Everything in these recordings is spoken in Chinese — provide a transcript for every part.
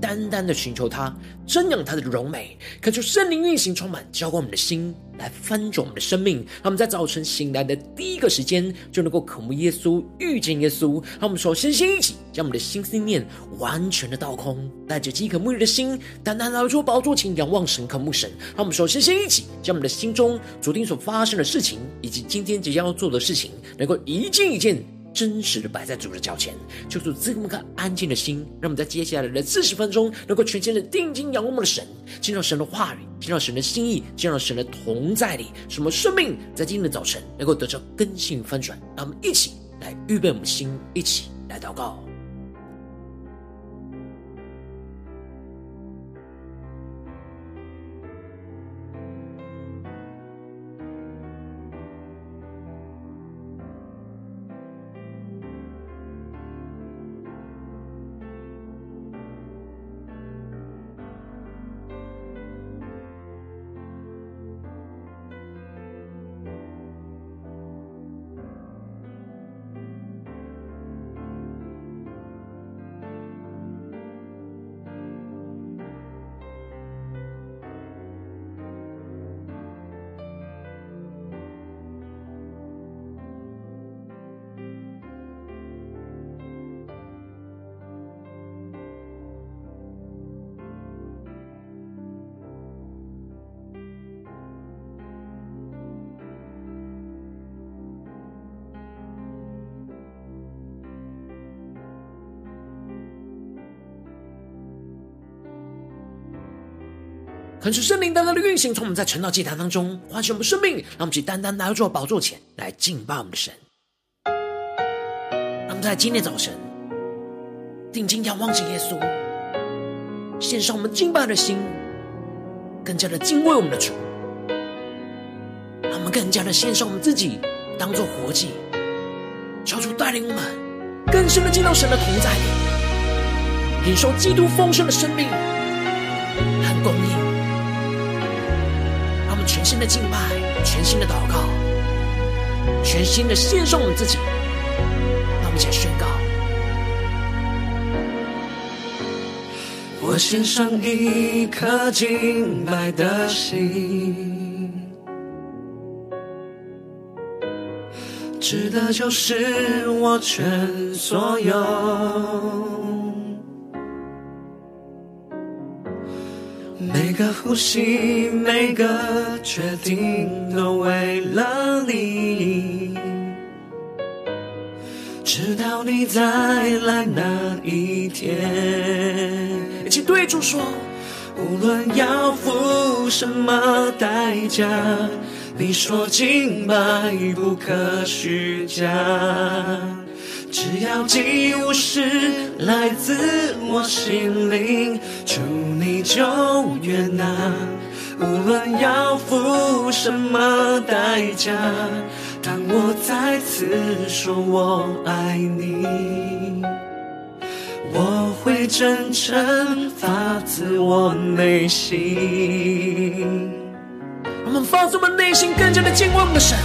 单单的寻求他，瞻仰他的荣美，恳求圣灵运行充满，浇灌我们的心，来翻转我们的生命。让我们在早晨醒来的第一个时间，就能够渴慕耶稣，遇见耶稣。让我们首先先一起将我们的心思念完全的倒空，带着饥渴沐浴的心，单单来出宝座前仰望神，渴慕神。让我们首先先一起将我们的心中昨天所发生的事情，以及今天即将要做的事情，能够一件一件。真实的摆在主的脚前，求主赐给我们个安静的心，让我们在接下来的四十分钟，能够全心的定睛仰望我们的神，进入神的话语，进入神的心意，进入神的同在里，什么生命在今天的早晨能够得到根性翻转。让我们一起来预备我们的心，一起来祷告。恳求圣灵单单的运行，从我们在晨祷祭坛当中唤醒我们生命，让我们去单单来到宝座前来敬拜我们的神。让我们在今天早晨定睛仰望着耶稣，献上我们敬拜的心，更加的敬畏我们的主。让我们更加的献上我们自己，当做活祭，求主带领我们更深的进到神的同在里，领受基督丰盛的生命和供应。全新的敬拜，全新的祷告，全新的献上我们自己。让我们一起来宣告：我献上一颗敬拜的心，值得就是我全所有。个呼吸，每个决定，都为了你。直到你再来那一天，一起对主说：无论要付什么代价，你说敬拜不可虚假。只要祭物是来自我心灵，求你就悦纳。无论要付什么代价，当我再次说我爱你，我会真诚发自我内心。我们发自我们内心，更加的敬畏我们的神。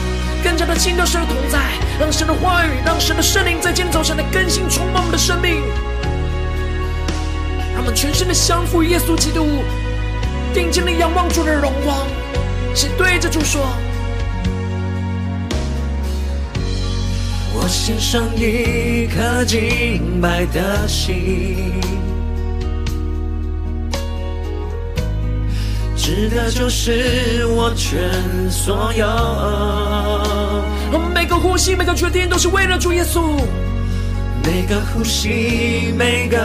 更加的亲近神的同在，让神的话语，让神的圣灵在今天早晨来更新充满我们的生命，让我们全身的降服于耶稣基督，定睛的仰望主的荣光，是对着主说：我献上一颗敬拜的心。值得就是我全所有。我们每个呼吸，每个决定，都是为了主耶稣。每个呼吸，每个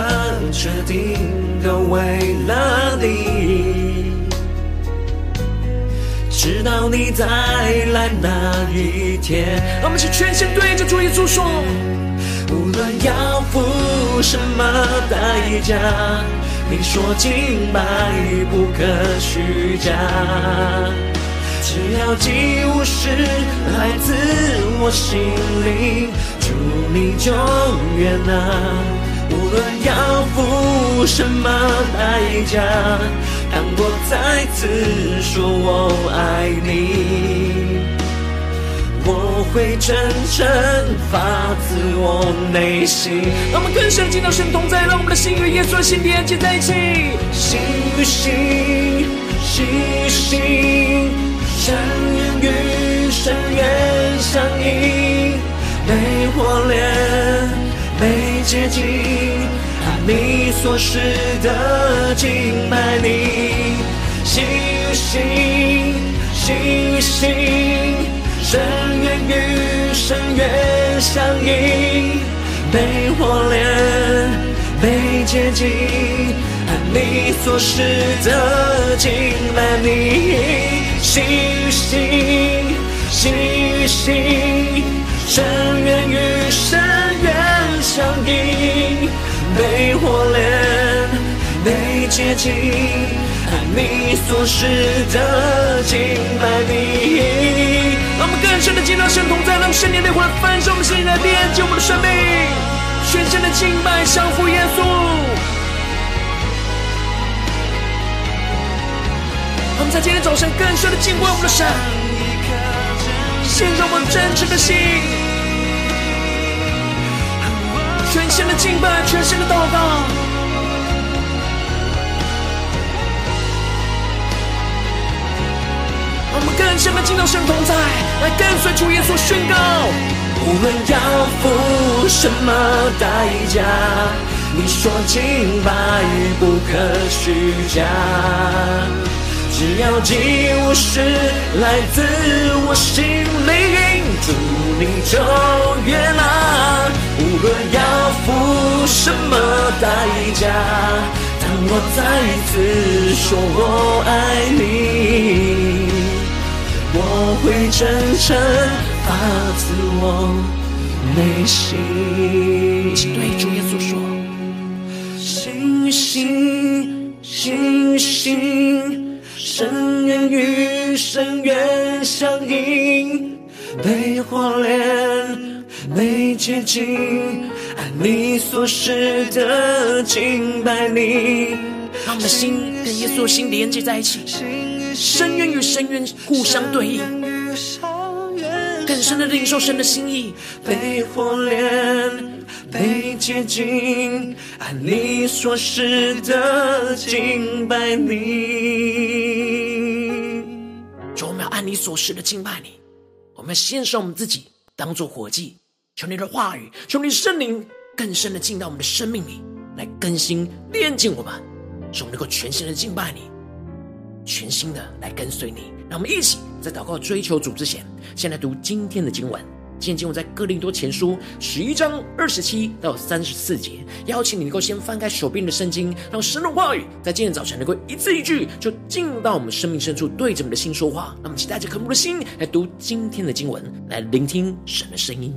决定，都为了你。直到你再来那一天。让我们是全心对着主耶稣说：无论要付什么代价。你说敬拜不可虚假，只要祭物是来自我心灵，祝你就悦纳。无论要付什么代价？当我再次说我爱你，我会真诚发自我内心。让我们更深进到神同在，让我们的心与耶稣的心连接在一起，心与心，心与心，深渊与深渊相映，被火炼，被洁净。你所失的敬拜你，心与心，心与心，深渊与深渊相映，被火炼，被洁净，按你所示的敬拜你，心与心，心与心，深渊与深渊相映。被火炼，被洁净，按你所示的敬拜你。更深的进入到神同在，让圣灵的火焚烧我们心，来炼净我们的生命，全新的敬拜，降服耶稣。我们在今天早晨更深的敬拜我们的神，献上我们真挚的心。全新的敬拜，全新的祷告，我们更深的敬到神同在，来跟随主耶稣宣告。无论要付什么代价，你说敬拜不可虚假，只要祭物是来自我心灵，祝你就悦纳。无论要付什么代价，当我再一次说我爱你，会真诚发自我内心。对主耶稣说，星星，星星，深渊与深渊相映，被火炼。被接近，爱你所示的敬拜你，让我们的心跟耶稣的心连接在一起，深渊与深渊互相对应，更深的领受神的心意，被火炼，被接近，按你所示的敬拜你。主，我们要按你所示的敬拜你，我们要献上我们自己，当做活祭。求你的话语，求你圣灵更深的进到我们的生命里，来更新、炼净我们，使我们能够全心的敬拜你，全心的来跟随你。让我们一起在祷告、追求主之前，先来读今天的经文。今天经文在哥林多前书十一章二十七到三十四节。邀请你能够先翻开手边的圣经，让神的话语在今天早晨能够一字一句就进入到我们生命深处，对着我们的心说话。那么，期待着渴慕的心来读今天的经文，来聆听神的声音。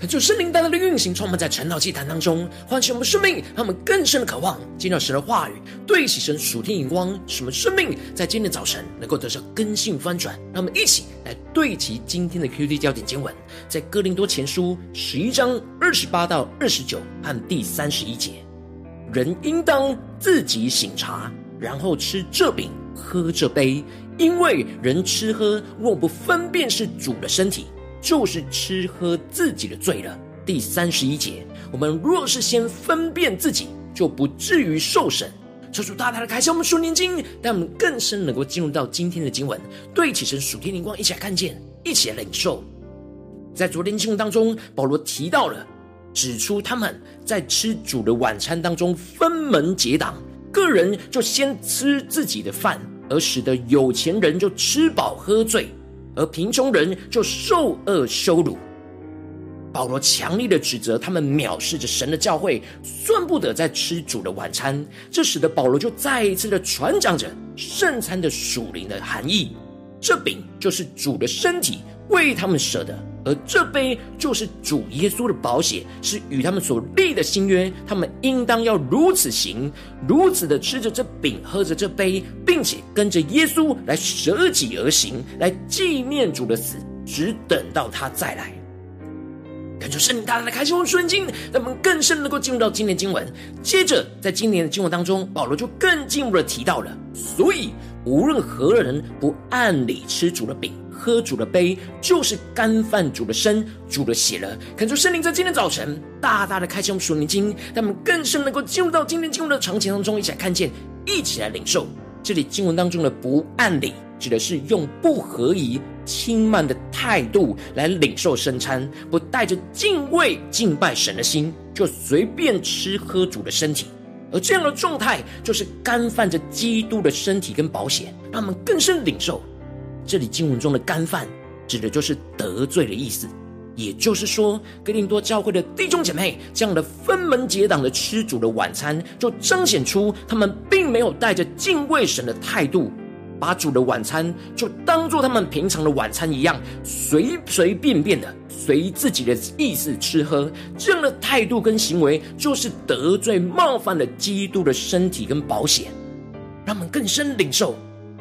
可就圣灵带来的运行，充满在晨祷祭坛当中，唤醒我们生命，让我们更深的渴望见到神的话语，对齐神属天眼光，使我们生命在今天早晨能够得到根性翻转。让我们一起来对齐今天的 QD 焦点经文，在哥林多前书十一章二十八到二十九和第三十一节，人应当自己省察，然后吃这饼，喝这杯，因为人吃喝若不分辨是主的身体。就是吃喝自己的罪了。第三十一节，我们若是先分辨自己，就不至于受审。求主大大的开启我们属灵经，让我们更深能够进入到今天的经文，对起神属天灵光，一起来看见，一起来领受。在昨天经文当中，保罗提到了，指出他们在吃主的晚餐当中分门结党，个人就先吃自己的饭，而使得有钱人就吃饱喝醉。而贫穷人就受恶羞辱。保罗强烈的指责他们藐视着神的教会，算不得在吃主的晚餐。这使得保罗就再一次的传讲着圣餐的属灵的含义。这饼就是主的身体，为他们舍的。而这杯就是主耶稣的宝血，是与他们所立的新约。他们应当要如此行，如此的吃着这饼，喝着这杯，并且跟着耶稣来舍己而行，来纪念主的死，只等到他再来。感谢圣灵大大的开启我们属灵经，让我们更深能够进入到今年经文。接着，在今年的经文当中，保罗就更进一步的提到了，所以无论何人不按理吃主的饼。喝主的杯，就是干犯主的身、主的血了。恳求圣灵在今天早晨大大的开启我们属灵经，让我们更深能够进入到今天经文的场景当中，一起来看见，一起来领受。这里经文当中的不按理，指的是用不合宜、轻慢的态度来领受圣餐，不带着敬畏敬拜神的心，就随便吃喝主的身体。而这样的状态，就是干犯着基督的身体跟宝血，让我们更深领受。这里经文中的干饭，指的就是得罪的意思。也就是说，哥林多教会的弟兄姐妹这样的分门结党的吃主的晚餐，就彰显出他们并没有带着敬畏神的态度，把主的晚餐就当做他们平常的晚餐一样，随随便便的随自己的意思吃喝。这样的态度跟行为，就是得罪冒犯了基督的身体跟保险，让我们更深领受。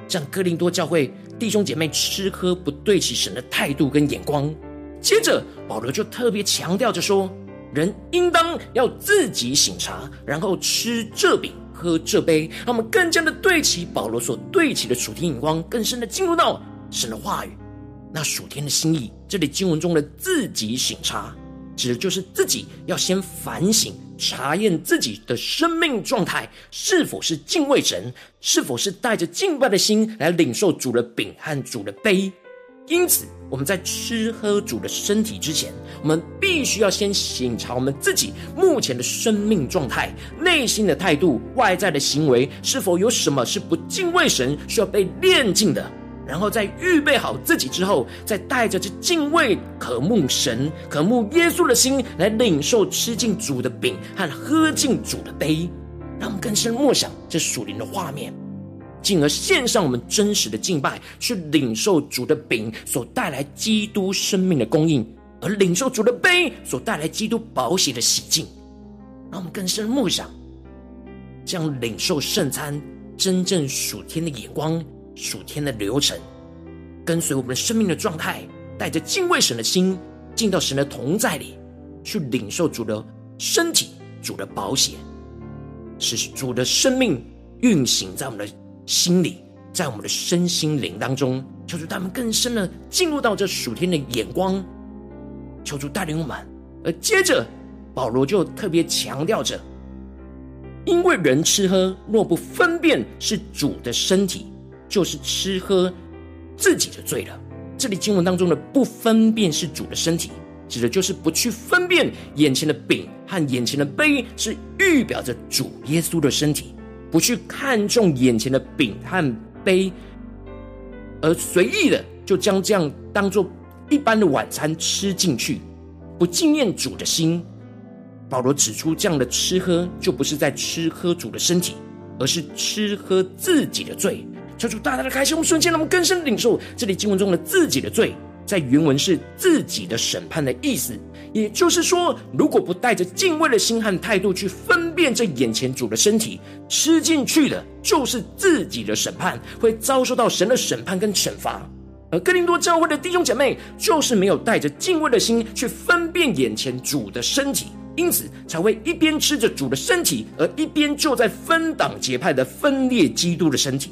让哥林多教会弟兄姐妹吃喝不对齐神的态度跟眼光。接着保罗就特别强调着说：人应当要自己醒茶，然后吃这饼喝这杯，让我们更加的对齐保罗所对齐的属天眼光，更深的进入到神的话语，那属天的心意。这里经文中的自己醒察，指的就是自己要先反省。查验自己的生命状态是否是敬畏神，是否是带着敬拜的心来领受主的饼和主的杯。因此，我们在吃喝主的身体之前，我们必须要先省察我们自己目前的生命状态、内心的态度、外在的行为，是否有什么是不敬畏神，需要被炼净的。然后在预备好自己之后，再带着这敬畏、渴慕神、渴慕耶稣的心来领受吃进主的饼和喝进主的杯，让我们更深默想这属灵的画面，进而献上我们真实的敬拜，去领受主的饼所带来基督生命的供应，而领受主的杯所带来基督宝血的洗净，让我们更深默想，这样领受圣餐真正属天的眼光。属天的流程，跟随我们的生命的状态，带着敬畏神的心，进到神的同在里，去领受主的身体、主的保险，使主的生命运行在我们的心里，在我们的身心灵当中。求主他们更深的进入到这属天的眼光，求主带领我们。而接着，保罗就特别强调着，因为人吃喝若不分辨是主的身体。就是吃喝自己的罪了。这里经文当中的不分辨是主的身体，指的就是不去分辨眼前的饼和眼前的杯是预表着主耶稣的身体，不去看重眼前的饼和杯，而随意的就将这样当做一般的晚餐吃进去，不纪念主的心。保罗指出，这样的吃喝就不是在吃喝主的身体，而是吃喝自己的罪。求主大大的开心我瞬间，让我们更深领受这里经文中的自己的罪，在原文是自己的审判的意思，也就是说，如果不带着敬畏的心和态度去分辨这眼前主的身体，吃进去的就是自己的审判，会遭受到神的审判跟惩罚。而哥林多教会的弟兄姐妹，就是没有带着敬畏的心去分辨眼前主的身体，因此才会一边吃着主的身体，而一边就在分党结派的分裂基督的身体。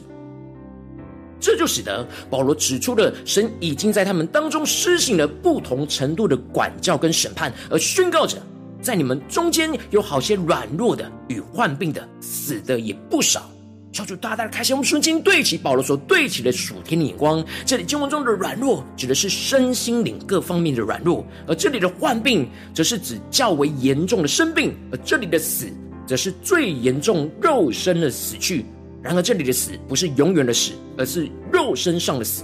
这就使得保罗指出了神已经在他们当中施行了不同程度的管教跟审判，而宣告着，在你们中间有好些软弱的与患病的，死的也不少。求主大大开心我们瞬间对齐保罗所对齐的属天的眼光。这里经文中的软弱指的是身心灵各方面的软弱，而这里的患病则是指较为严重的生病，而这里的死则是最严重肉身的死去。然而，这里的死不是永远的死，而是肉身上的死。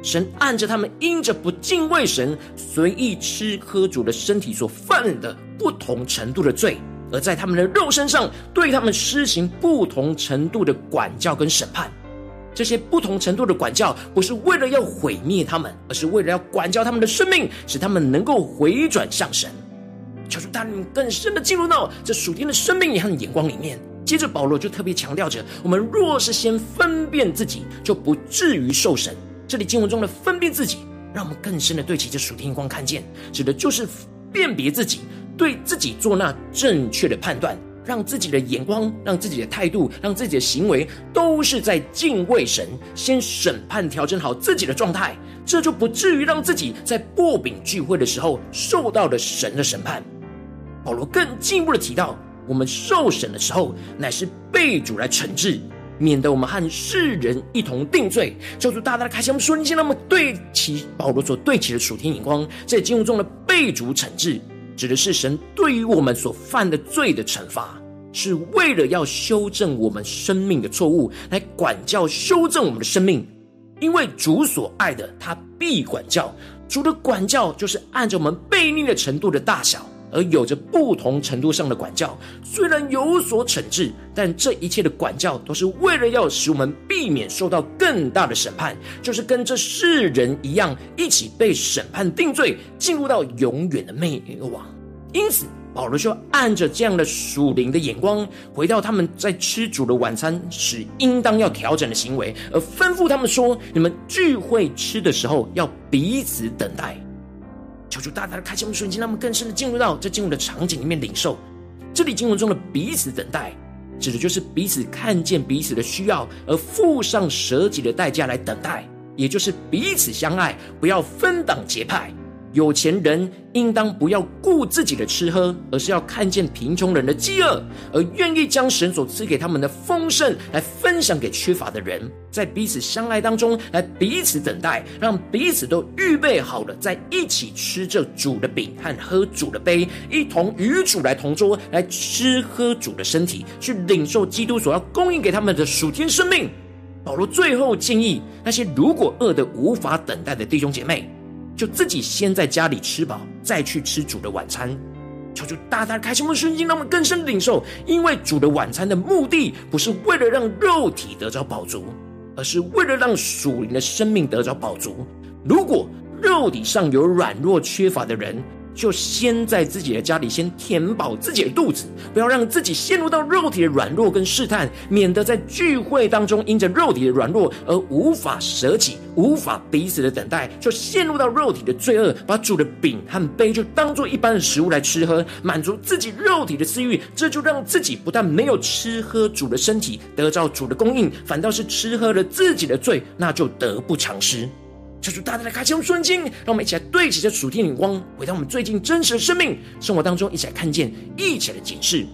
神按着他们因着不敬畏神，随意吃喝主的身体所犯的不同程度的罪，而在他们的肉身上对他们施行不同程度的管教跟审判。这些不同程度的管教，不是为了要毁灭他们，而是为了要管教他们的生命，使他们能够回转向神。求主带领更深的进入到这属天的生命和眼光里面。接着，保罗就特别强调着：我们若是先分辨自己，就不至于受审。这里经文中的分辨自己，让我们更深的对齐这属天光看见，指的就是辨别自己，对自己做那正确的判断，让自己的眼光、让自己的态度、让自己的行为，都是在敬畏神，先审判、调整好自己的状态，这就不至于让自己在过饼聚会的时候受到了神的审判。保罗更进一步的提到。我们受审的时候，乃是被主来惩治，免得我们和世人一同定罪。求主大大的开启我们属灵心，那么对齐保罗所对齐的属天眼光，在经文中的被主惩治，指的是神对于我们所犯的罪的惩罚，是为了要修正我们生命的错误，来管教修正我们的生命。因为主所爱的，他必管教。主的管教就是按照我们悖逆的程度的大小。而有着不同程度上的管教，虽然有所惩治，但这一切的管教都是为了要使我们避免受到更大的审判，就是跟这世人一样，一起被审判定罪，进入到永远的灭亡。因此，保罗就按着这样的属灵的眼光，回到他们在吃主的晚餐时应当要调整的行为，而吩咐他们说：你们聚会吃的时候，要彼此等待。求主大大的开心我们瞬间，让我们更深的进入到这进入的场景里面领受。这里经文中的彼此等待，指的就是彼此看见彼此的需要，而付上舍己的代价来等待，也就是彼此相爱，不要分党结派。有钱人应当不要顾自己的吃喝，而是要看见贫穷人的饥饿，而愿意将神所赐给他们的丰盛来分享给缺乏的人，在彼此相爱当中来彼此等待，让彼此都预备好了，在一起吃着主的饼和喝主的杯，一同与主来同桌，来吃喝主的身体，去领受基督所要供应给他们的属天生命。保罗最后建议那些如果饿得无法等待的弟兄姐妹。就自己先在家里吃饱，再去吃主的晚餐。求主大大开心我们的心，让我们更深领受。因为主的晚餐的目的，不是为了让肉体得着饱足，而是为了让属灵的生命得着饱足。如果肉体上有软弱缺乏的人，就先在自己的家里先填饱自己的肚子，不要让自己陷入到肉体的软弱跟试探，免得在聚会当中因着肉体的软弱而无法舍己，无法彼此的等待，就陷入到肉体的罪恶，把主的饼和杯就当做一般的食物来吃喝，满足自己肉体的私欲，这就让自己不但没有吃喝主的身体得到主的供应，反倒是吃喝了自己的罪，那就得不偿失。求主大大的开启我们瞬间，让我们一起来对齐这属天的光，回到我们最近真实的生命生活当中，一起来看见，一起来检视。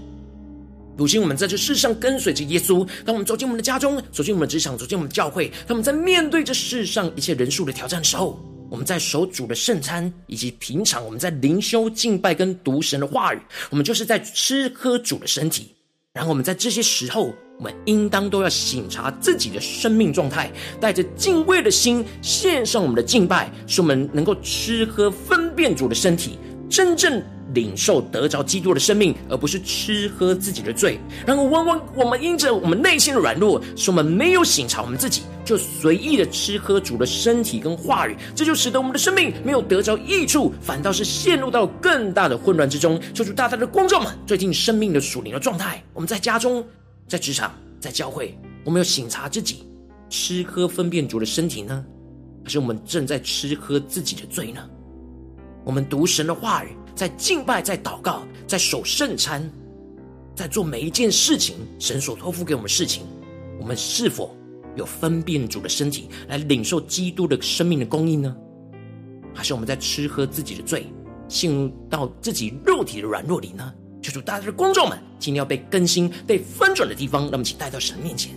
如今我们在这世上跟随着耶稣，当我们走进我们的家中，走进我们的职场，走进我们的教会，当我们在面对这世上一切人数的挑战的时候，我们在守主的圣餐，以及平常我们在灵修敬拜跟读神的话语，我们就是在吃喝主的身体。然后我们在这些时候，我们应当都要省察自己的生命状态，带着敬畏的心献上我们的敬拜，使我们能够吃喝分辨主的身体，真正领受得着基督的生命，而不是吃喝自己的罪。然而，往往我们因着我们内心的软弱，使我们没有省察我们自己，就随意的吃喝主的身体跟话语，这就使得我们的生命没有得着益处，反倒是陷入到更大的混乱之中。求主大大的光照们，最近生命的属灵的状态，我们在家中、在职场、在教会，我们有省察自己吃喝分辨主的身体呢，还是我们正在吃喝自己的罪呢？我们读神的话语，在敬拜，在祷告，在守圣餐，在做每一件事情，神所托付给我们事情，我们是否有分辨主的身体来领受基督的生命的供应呢？还是我们在吃喝自己的罪，陷入到自己肉体的软弱里呢？求主大家的观众们，今天要被更新、被翻转的地方，那么请带到神面前。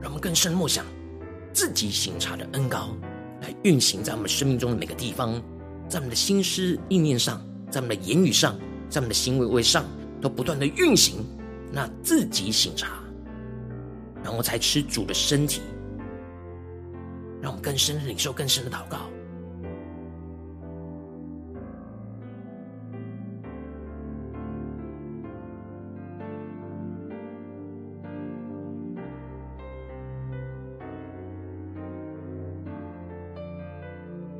让我们更深默想，自己省察的恩膏来运行在我们生命中的每个地方，在我们的心思意念上，在我们的言语上，在我们的行为为上，都不断的运行。那自己省察，然后才吃主的身体，让我们更深的领受更深的祷告。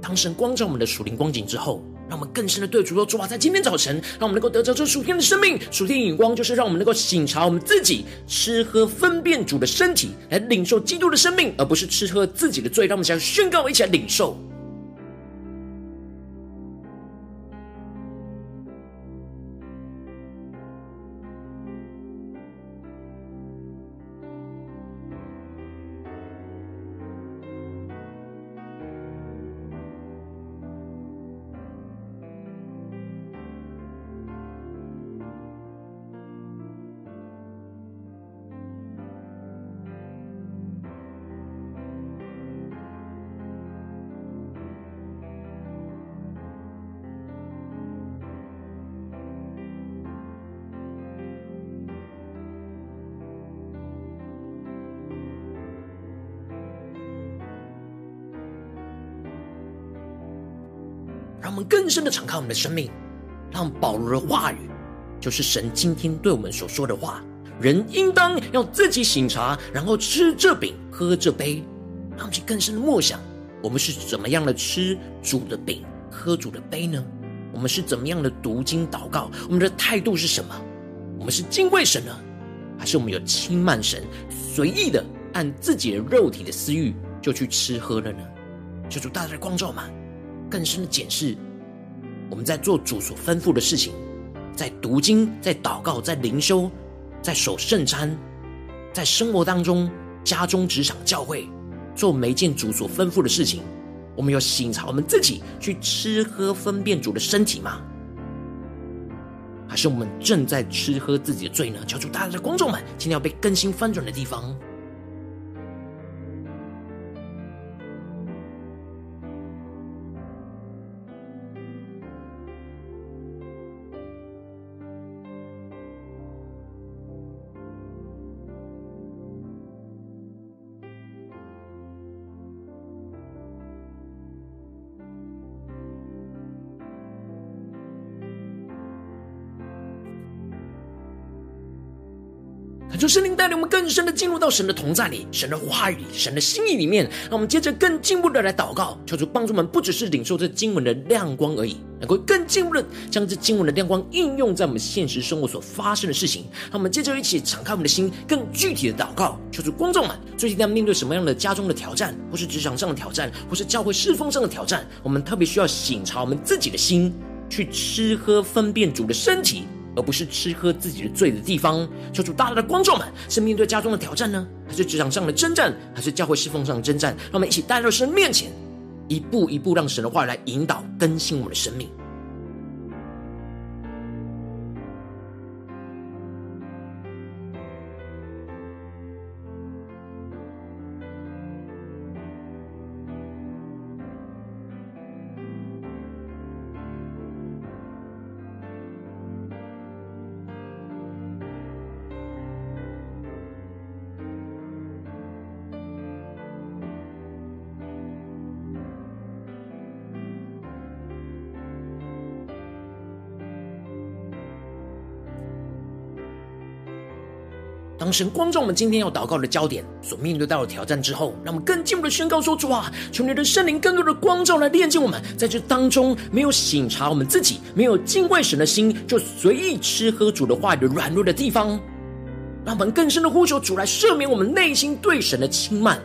当神光照我们的属灵光景之后，让我们更深的对主说：“主啊，在今天早晨，让我们能够得着这属天的生命。属天的眼光，就是让我们能够醒察我们自己，吃喝分辨主的身体，来领受基督的生命，而不是吃喝自己的罪。”让我们想宣告，一起来领受。更深的敞开我们的生命，让保罗的话语就是神今天对我们所说的话。人应当要自己醒察，然后吃这饼，喝这杯。让我们去更深的默想，我们是怎么样的吃主的饼，喝主的杯呢？我们是怎么样的读经祷告？我们的态度是什么？我们是敬畏神呢，还是我们有轻慢神，随意的按自己的肉体的私欲就去吃喝了呢？求主大大的光照嘛。更深的检视，我们在做主所吩咐的事情，在读经、在祷告、在灵修、在守圣餐，在生活当中、家中、职场、教会，做每一件主所吩咐的事情，我们有省察我们自己去吃喝分辨主的身体吗？还是我们正在吃喝自己的罪呢？求主大家的观众们，今天要被更新翻转的地方。求圣灵带领我们更深的进入到神的同在里，神的话语，神的心意里面。让我们接着更进一步的来祷告，求主帮助我们，不只是领受这经文的亮光而已，能够更进一步的将这经文的亮光应用在我们现实生活所发生的事情。让我们接着一起敞开我们的心，更具体的祷告，求主观众们最近在面对什么样的家中的挑战，或是职场上的挑战，或是教会侍奉上的挑战，我们特别需要省察我们自己的心，去吃喝分辨主的身体。而不是吃喝自己的罪的地方，求主大大的观众们，是面对家中的挑战呢，还是职场上的征战，还是教会侍奉上的征战？让我们一起带到神面前，一步一步让神的话来引导更新我们的生命。神光照我们今天要祷告的焦点所面对到的挑战之后，让我们更进一步的宣告说：主啊，求你的圣灵更多的光照来炼净我们，在这当中没有省察我们自己，没有敬畏神的心，就随意吃喝主的话语的软弱的地方，让我们更深的呼求主来赦免我们内心对神的轻慢，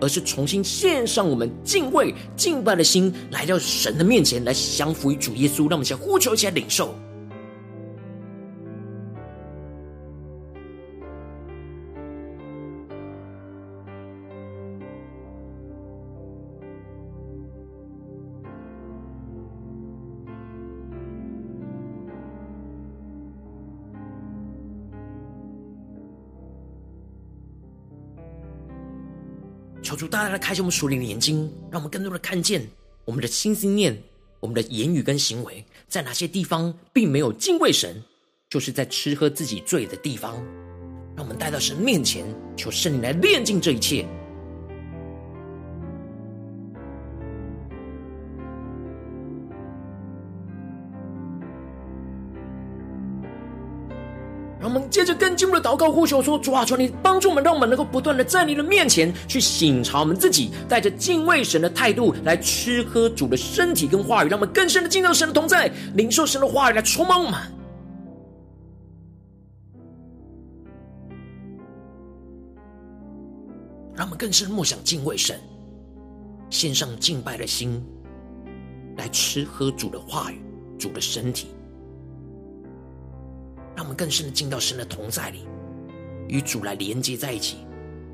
而是重新献上我们敬畏敬拜的心，来到神的面前来降服于主耶稣。让我们先呼求起来领受。求主大大的开启我们属灵的眼睛，让我们更多的看见我们的心思念、我们的言语跟行为，在哪些地方并没有敬畏神，就是在吃喝自己罪的地方。让我们带到神面前，求圣灵来炼净这一切。进一步的祷告呼求说：主啊，求你帮助我们，让我们能够不断的在你的面前去省察我们自己，带着敬畏神的态度来吃喝主的身体跟话语，让我们更深的进入神的同在，领受神的话语来充满我们，让我们更深默想敬畏神，献上敬拜的心来吃喝主的话语，主的身体。让我们更深的进到神的同在里，与主来连接在一起，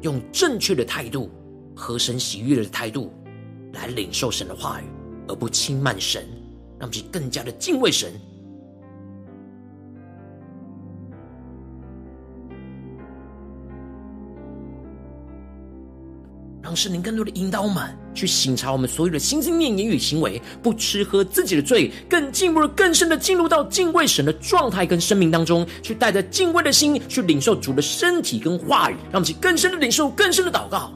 用正确的态度、和神喜悦的态度来领受神的话语，而不轻慢神，让我们更加的敬畏神。是您更多的引导我们，去省察我们所有的心思念、言语、行为，不吃喝自己的罪，更进入了更深的进入到敬畏神的状态跟生命当中，去带着敬畏的心去领受主的身体跟话语，让我们去更深的领受、更深的祷告。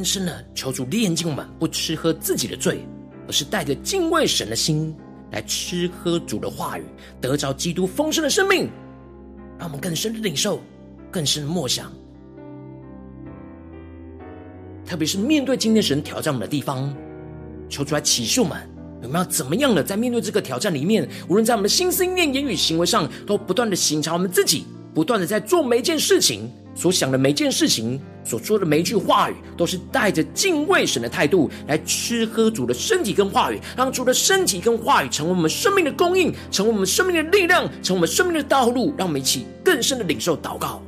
更深的求主炼净我们，不吃喝自己的罪，而是带着敬畏神的心来吃喝主的话语，得着基督丰盛的生命。让我们更深的领受，更深的默想。特别是面对今天神挑战我们的地方，求主来启示我们，我们要怎么样的在面对这个挑战里面，无论在我们的心思念、言语、行为上，都不断的省察我们自己，不断的在做每一件事情。所想的每件事情，所说的每一句话语，都是带着敬畏神的态度来吃喝主的身体跟话语，让主的身体跟话语成为我们生命的供应，成为我们生命的力量，成为我们生命的道路。让我们一起更深的领受祷告。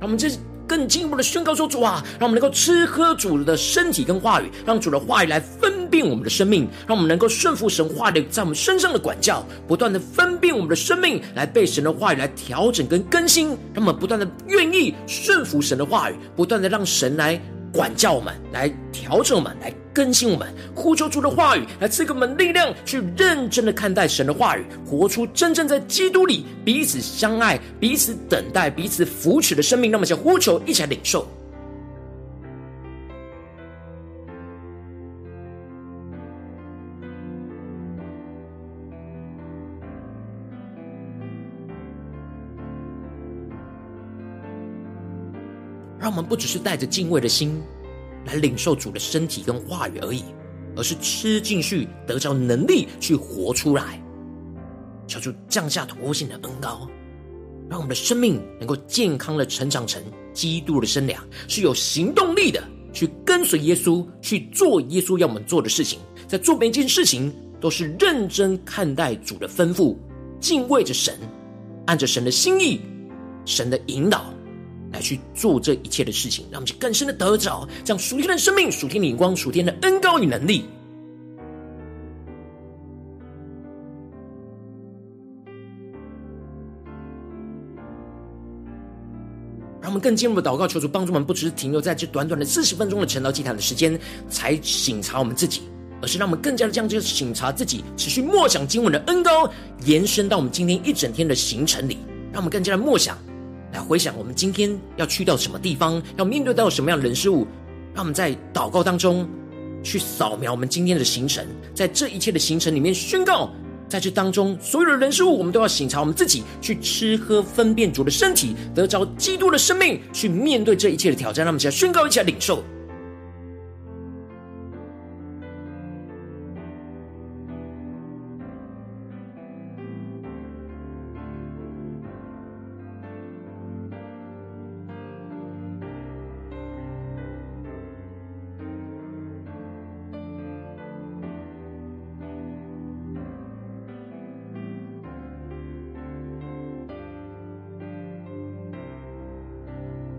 我们这。更进一步的宣告说：“主啊，让我们能够吃喝主的身体跟话语，让主的话语来分辨我们的生命，让我们能够顺服神话语在我们身上的管教，不断的分辨我们的生命，来被神的话语来调整跟更新，让我们不断的愿意顺服神的话语，不断的让神来。”管教我们，来调整我们，来更新我们，呼求主的话语，来赐给我们力量，去认真的看待神的话语，活出真正在基督里彼此相爱、彼此等待、彼此扶持的生命。那么，先呼求，一起来领受。让我们不只是带着敬畏的心来领受主的身体跟话语而已，而是吃进去，得着能力去活出来。求主降下突破性的恩膏，让我们的生命能够健康的成长成基督的身量，是有行动力的，去跟随耶稣，去做耶稣要我们做的事情。在做每一件事情，都是认真看待主的吩咐，敬畏着神，按着神的心意、神的引导来去做这一切的事情，让我们去更深的得着这样属天的生命、属天的眼光、属天的恩膏与能力。让我们更进一步的祷告，求主帮助我们，不只是停留在这短短的四十分钟的晨祷祭坛的时间，才省察我们自己，而是让我们更加的将这个省察自己、持续默想经文的恩膏，延伸到我们今天一整天的行程里，让我们更加的默想，来回想我们今天要去到什么地方，要面对到什么样的人事物，让我们在祷告当中去扫描我们今天的行程，在这一切的行程里面宣告。在这当中，所有的人事物，我们都要省察我们自己，去吃喝分辨主的身体，得着基督的生命，去面对这一切的挑战。让我们起来宣告，一起来领受。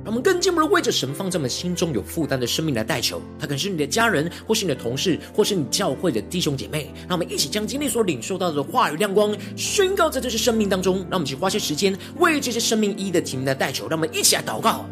让我们更进一步的为着神放在我们心中有负担的生命来代求，他可能是你的家人，或是你的同事，或是你教会的弟兄姐妹。让我们一起将今天所领受到的话语亮光宣告在这些生命当中。让我们一起花些时间为这些生命一一的提名来代求。让我们一起来祷告。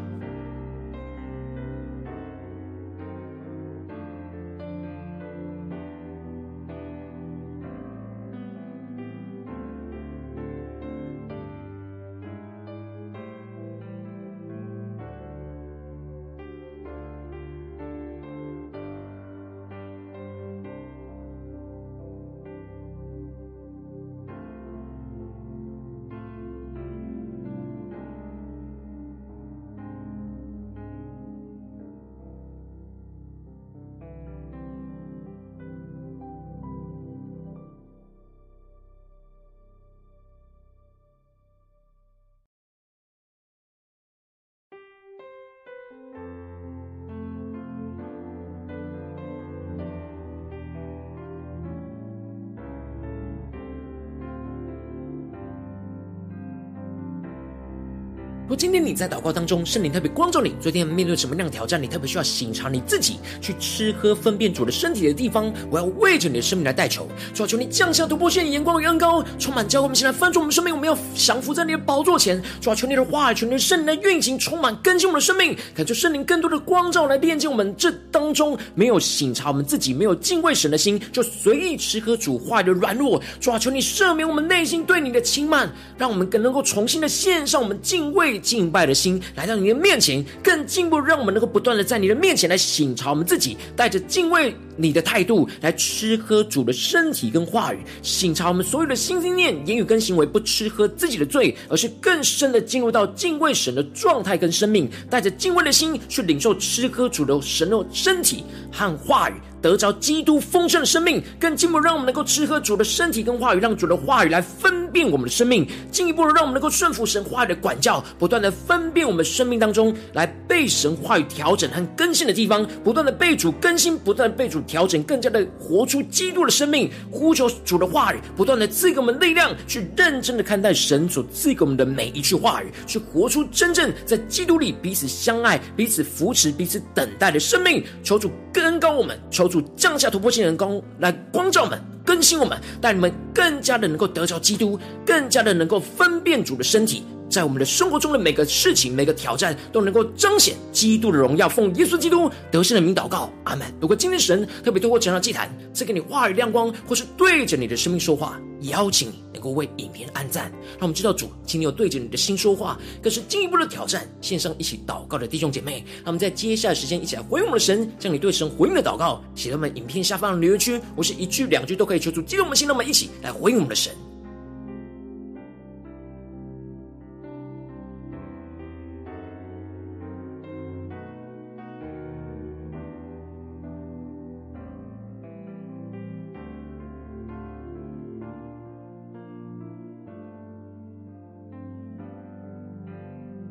在祷告当中，圣灵特别光照你，最近面对什么样的挑战？你特别需要省察你自己，去吃喝分辨主的身体的地方。我要为着你的生命来代求，主啊，求你降下突破性的眼光与恩膏，充满教会。我们现在翻转我们生命，我们要降服在你的宝座前。主啊，求你的话语，求你的圣灵来运行，充满更新我们的生命。感谢圣灵更多的光照来炼净我们。这当中没有省察我们自己，没有敬畏神的心，就随意吃喝主话的软弱。主啊，求你赦免我们内心对你的轻慢，让我们更能够重新的献上我们敬畏。敬拜的心来到你的面前，更进一步让我们能够不断的在你的面前来省察我们自己，带着敬畏你的态度来吃喝主的身体跟话语，省察我们所有的心心念、言语跟行为，不吃喝自己的罪，而是更深的进入到敬畏神的状态跟生命，带着敬畏的心去领受吃喝主的神的身体和话语。得着基督丰盛的生命，更进一步让我们能够吃喝主的身体跟话语，让主的话语来分辨我们的生命，进一步的让我们能够顺服神话语的管教，不断的分辨我们生命当中来被神话语调整和更新的地方，不断的被主更新，不断的被主调整，更加的活出基督的生命。呼求主的话语，不断的赐给我们力量，去认真的看待神所赐给我们的每一句话语，去活出真正在基督里彼此相爱、彼此扶持、彼此等待的生命。求主更高我们，求主。降下突破性人工来光照我们，更新我们，带你们更加的能够得着基督，更加的能够分辨主的身体，在我们的生活中的每个事情、每个挑战，都能够彰显基督的荣耀。奉耶稣基督得胜的名祷告，阿门。如果今天神特别透过这场祭坛赐给你话语亮光，或是对着你的生命说话，邀请你。能够为影片按赞，让我们知道主请你有对着你的心说话，更是进一步的挑战。线上一起祷告的弟兄姐妹，让我们在接下来的时间一起来回应我们的神，将你对神回应的祷告写在我们影片下方的留言区，我是一句两句都可以求助激动我们心，那么一起来回应我们的神。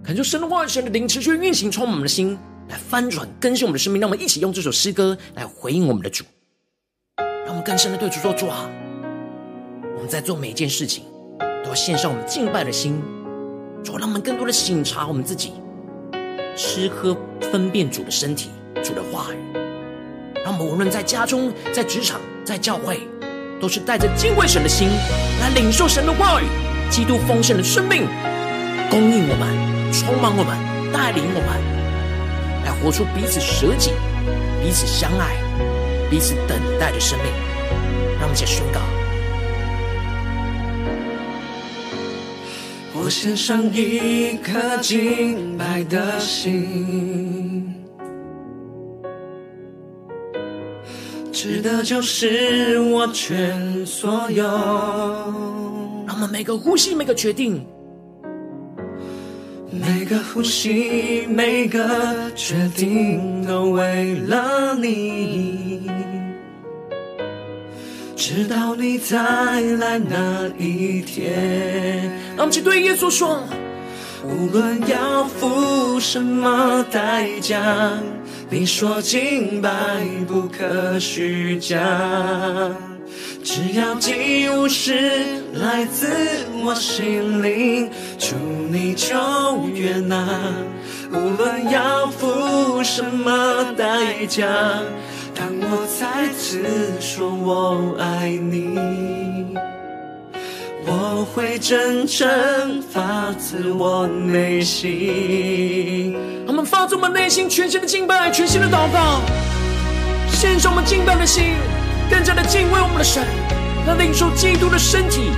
恳求神的话语、神的灵持续运行，充满我们的心，来翻转更新我们的生命。让我们一起用这首诗歌来回应我们的主，让我们更深的对主说：主啊，我们在做每一件事情，都要献上我们敬拜的心，主，让我们更多的省察我们自己，吃喝分辨主的身体、主的话语。让我们无论在家中、在职场、在教会，都是带着敬畏神的心来领受神的话语，基督丰盛的生命供应我们、充满我们、带领我们，来活出彼此舍己、彼此相爱、彼此等待的生命。让我们一起宣告。我献上一颗敬拜的心，值得就是我全所有。让我们每个呼吸、每个决定，每个呼吸、每个决定，都为了你。直到你再来那一天，让我们去对耶稣说：无论要付什么代价，你说敬拜不可虚假，只要祭物是来自我心灵，主你就悦纳。无论要付什么代价。当我再次说我爱你，我会真诚发自我内心。我们发自我们内心全新的敬拜，全新的祷告，献上我们敬拜的心，更加的敬畏我们的神，来领受基督的身体、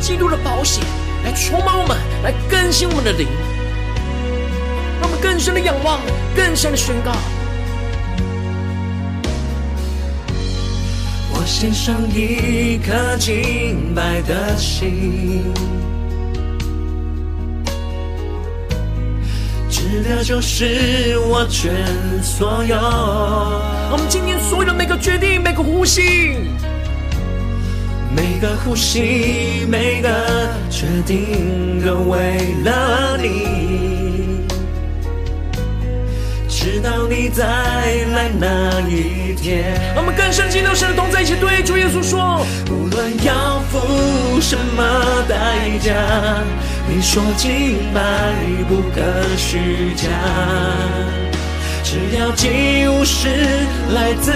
基督的宝血，来充满我们，来更新我们的灵，让我们更深的仰望，更深的宣告。我献上一颗敬拜的心，值得就是我全所有。我们今天所有的每个决定，每个呼吸，每个呼吸，每个决定，都为了你。直到你再来那一天，我们更深进入神的同在，一起对主耶稣说：无论要付什么代价，你说敬拜不可虚假，只要祭物是来自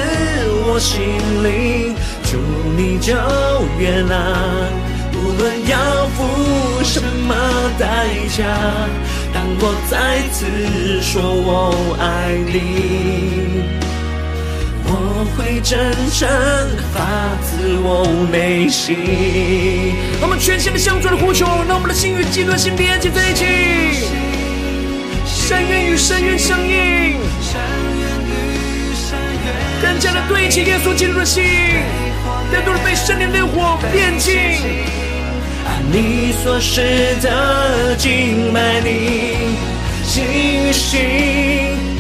我心灵，主你就悦纳。无论要付什么代价。当我再次说我爱你，我会真诚发自我内心。我们全心的向主的呼求，让我们的心与基督的心连接在一起。深渊与深渊相应，更加的对齐耶稣基督的心，更多的被圣灵的火炼净。你所示的敬拜你，心与心，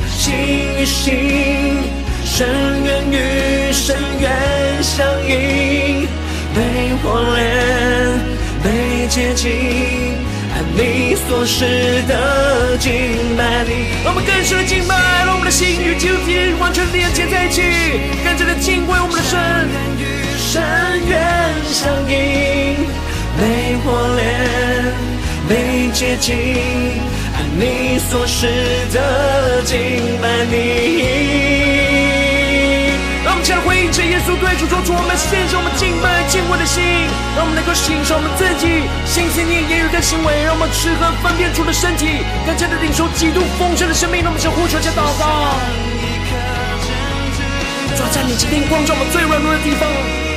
心与心，深渊与深渊相应，被火炼，被洁净。按你所示的敬拜你，我们更深的敬拜，让我们的心与基督完全连接在一起，更加的敬畏我们的神，深渊相应。被火炼，被洁净，按你所示的敬拜你。让我们起来回应着耶稣对主说：主，我们献上我们敬拜敬畏的心，让我们能够欣赏我们自己心思念言语跟行为，让我们吃喝分辨主的身体，更加的领受基督丰盛的生命。让我们向呼求加祷告。主在你今天光照我们最软弱的地方，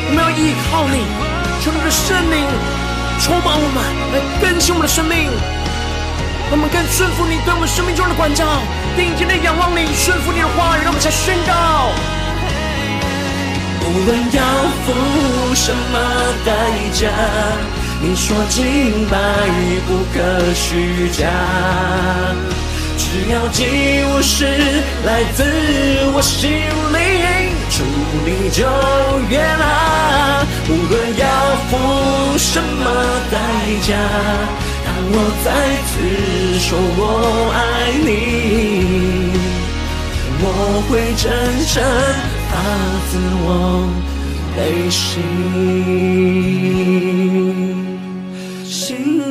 我们要依靠你，求你的圣灵。充满我们，来更新我们的生命。我们更顺服你对我们生命中的管教，定睛的仰望你，顺服你的话语，让我们才宣告。无论要付什么代价，你说敬拜不可虚假，只要祭物是来自我心灵。主你就悦纳，无论要付什么代价，当我再次说我爱你，我会真诚发自我内心。心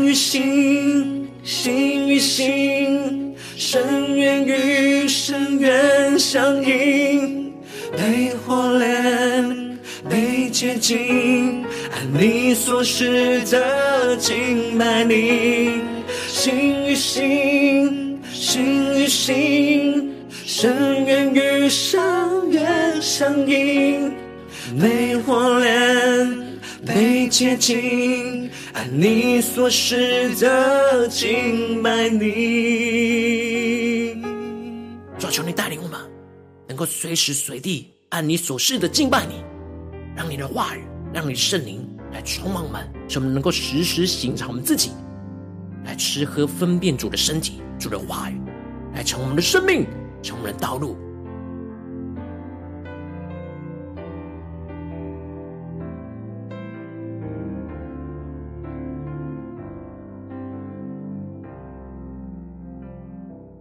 与心，心与心，深渊与深渊相映，被火炼，被洁净，按你所示的敬拜你。心与心，心与心，深渊与深渊相映，被火炼，被洁净，按你所示的敬拜你。主，求你带领我们，能够随时随地按你所示的敬拜你，让你的话语，让你的圣灵来充满我们，使我们能够时时省察我们自己，来吃喝分辨主的身体、主的话语，来成我们的生命，成我们的道路。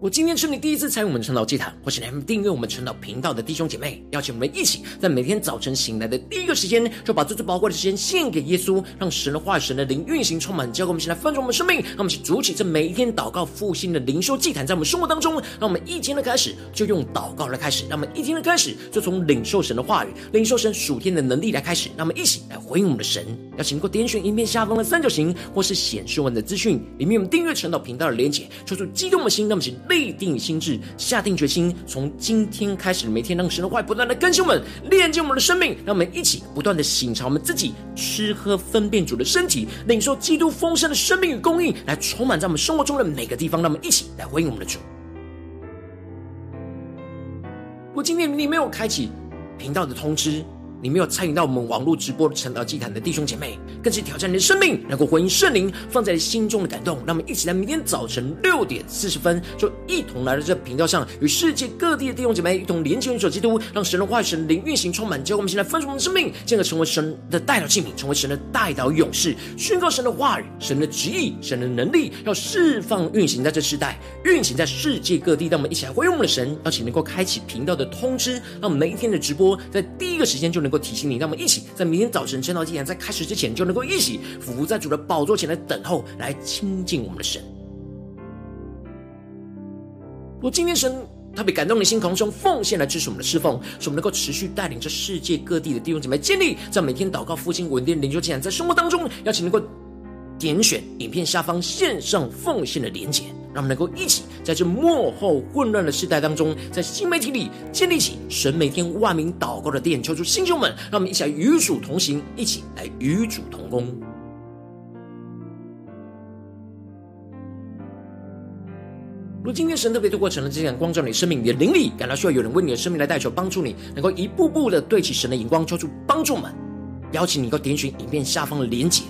我今天是你第一次参与我们晨祷祭坛，或是你还没订阅我们晨祷频道的弟兄姐妹，邀请我们一起在每天早晨醒来的第一个时间，就把最最宝贵的时间献给耶稣，让神的话语、神的灵运行充满，交给我们，先来翻转我们生命。让我们一起筑起这每一天祷告复兴的灵修祭坛，在我们生活当中，让我们一天的开始就用祷告来开始，让我们一天的开始就从领受神的话语、领受神属天的能力来开始，让我们一起来回应我们的神。邀请能够点选影片下方的三角形，或是显示文的资讯里面有订阅晨祷频道的连结，说出激动的心，让我们一立定心智，下定决心，从今天开始，每天让神的话不断的更新我们，链接我们的生命，让我们一起不断的省察我们自己，吃喝分辨主的身体，领受基督丰盛的生命与供应，来充满在我们生活中的每个地方。让我们一起来回应我们的主。我今天你没有开启频道的通知，你没有参与到我们网络直播的晨祷祭坛的弟兄姐妹，更是挑战你的生命，能够回应圣灵放在心中的感动。让我们一起在明天早晨六点四十分，就一同来到这频道上，与世界各地的弟兄姐妹一同连接、联手基督，让神的话语、神灵运行充满。教我们现在分盛我们的生命，进而成为神的代祷器皿，成为神的代祷勇士，宣告神的话语、神的旨意、神的能力，要释放运行在这世代，运行在世界各地。让我们一起来回应我们的神，邀请能够开启频道的通知，让我们每一天的直播在第一个时间就能够。提醒你，让我们一起在明天早晨晨祷祭坛在开始之前，就能够一起伏在主的宝座前来等候，来亲近我们的神。我今天神特别感动的心，同兄奉献来支持我们的侍奉，使我们能够持续带领着世界各地的弟兄姐妹建立在每天祷告、复兴、稳定、灵修竟然，在生活当中，邀请能够点选影片下方线上奉献的连结。让我们能够一起在这幕后混乱的时代当中，在新媒体里建立起神每天万名祷告的殿，求主弟兄们，让我们一起来与主同行，一起来与主同工。如今天神特别透过成了这样光照你生命，你的灵里感到需要有人为你的生命来代求帮助你，能够一步步的对齐神的眼光，求主帮助们。邀请你够点选影片下方的连结。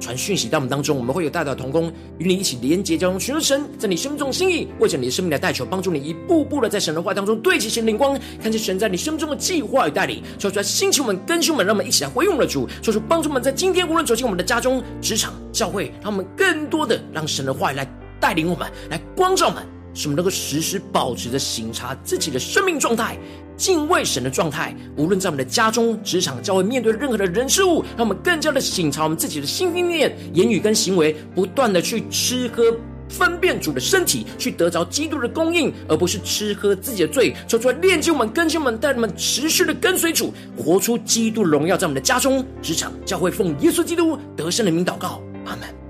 传讯息到我们当中，我们会有代祷同工与你一起连接交通，寻求神在你生命中的心意，为着你的生命来代求，帮助你一步步的在神的话当中对齐神灵光，看见神在你生命中的计划与带领，说出来兴起我们更新我们，让我们一起来回应我们的主，说出帮助我们在今天无论走进我们的家中、职场、教会，让我们更多的让神的话语来带领我们，来光照我们，使我们能够时时保持着省察自己的生命状态。敬畏神的状态，无论在我们的家中、职场、教会，面对任何的人事物，让我们更加的省察我们自己的心、念、言语跟行为，不断的去吃喝分辨主的身体，去得着基督的供应，而不是吃喝自己的罪。说出来，炼净我们、更新我们，带我们持续的跟随主，活出基督荣耀，在我们的家中、职场、教会，奉耶稣基督得胜的名祷告，阿门。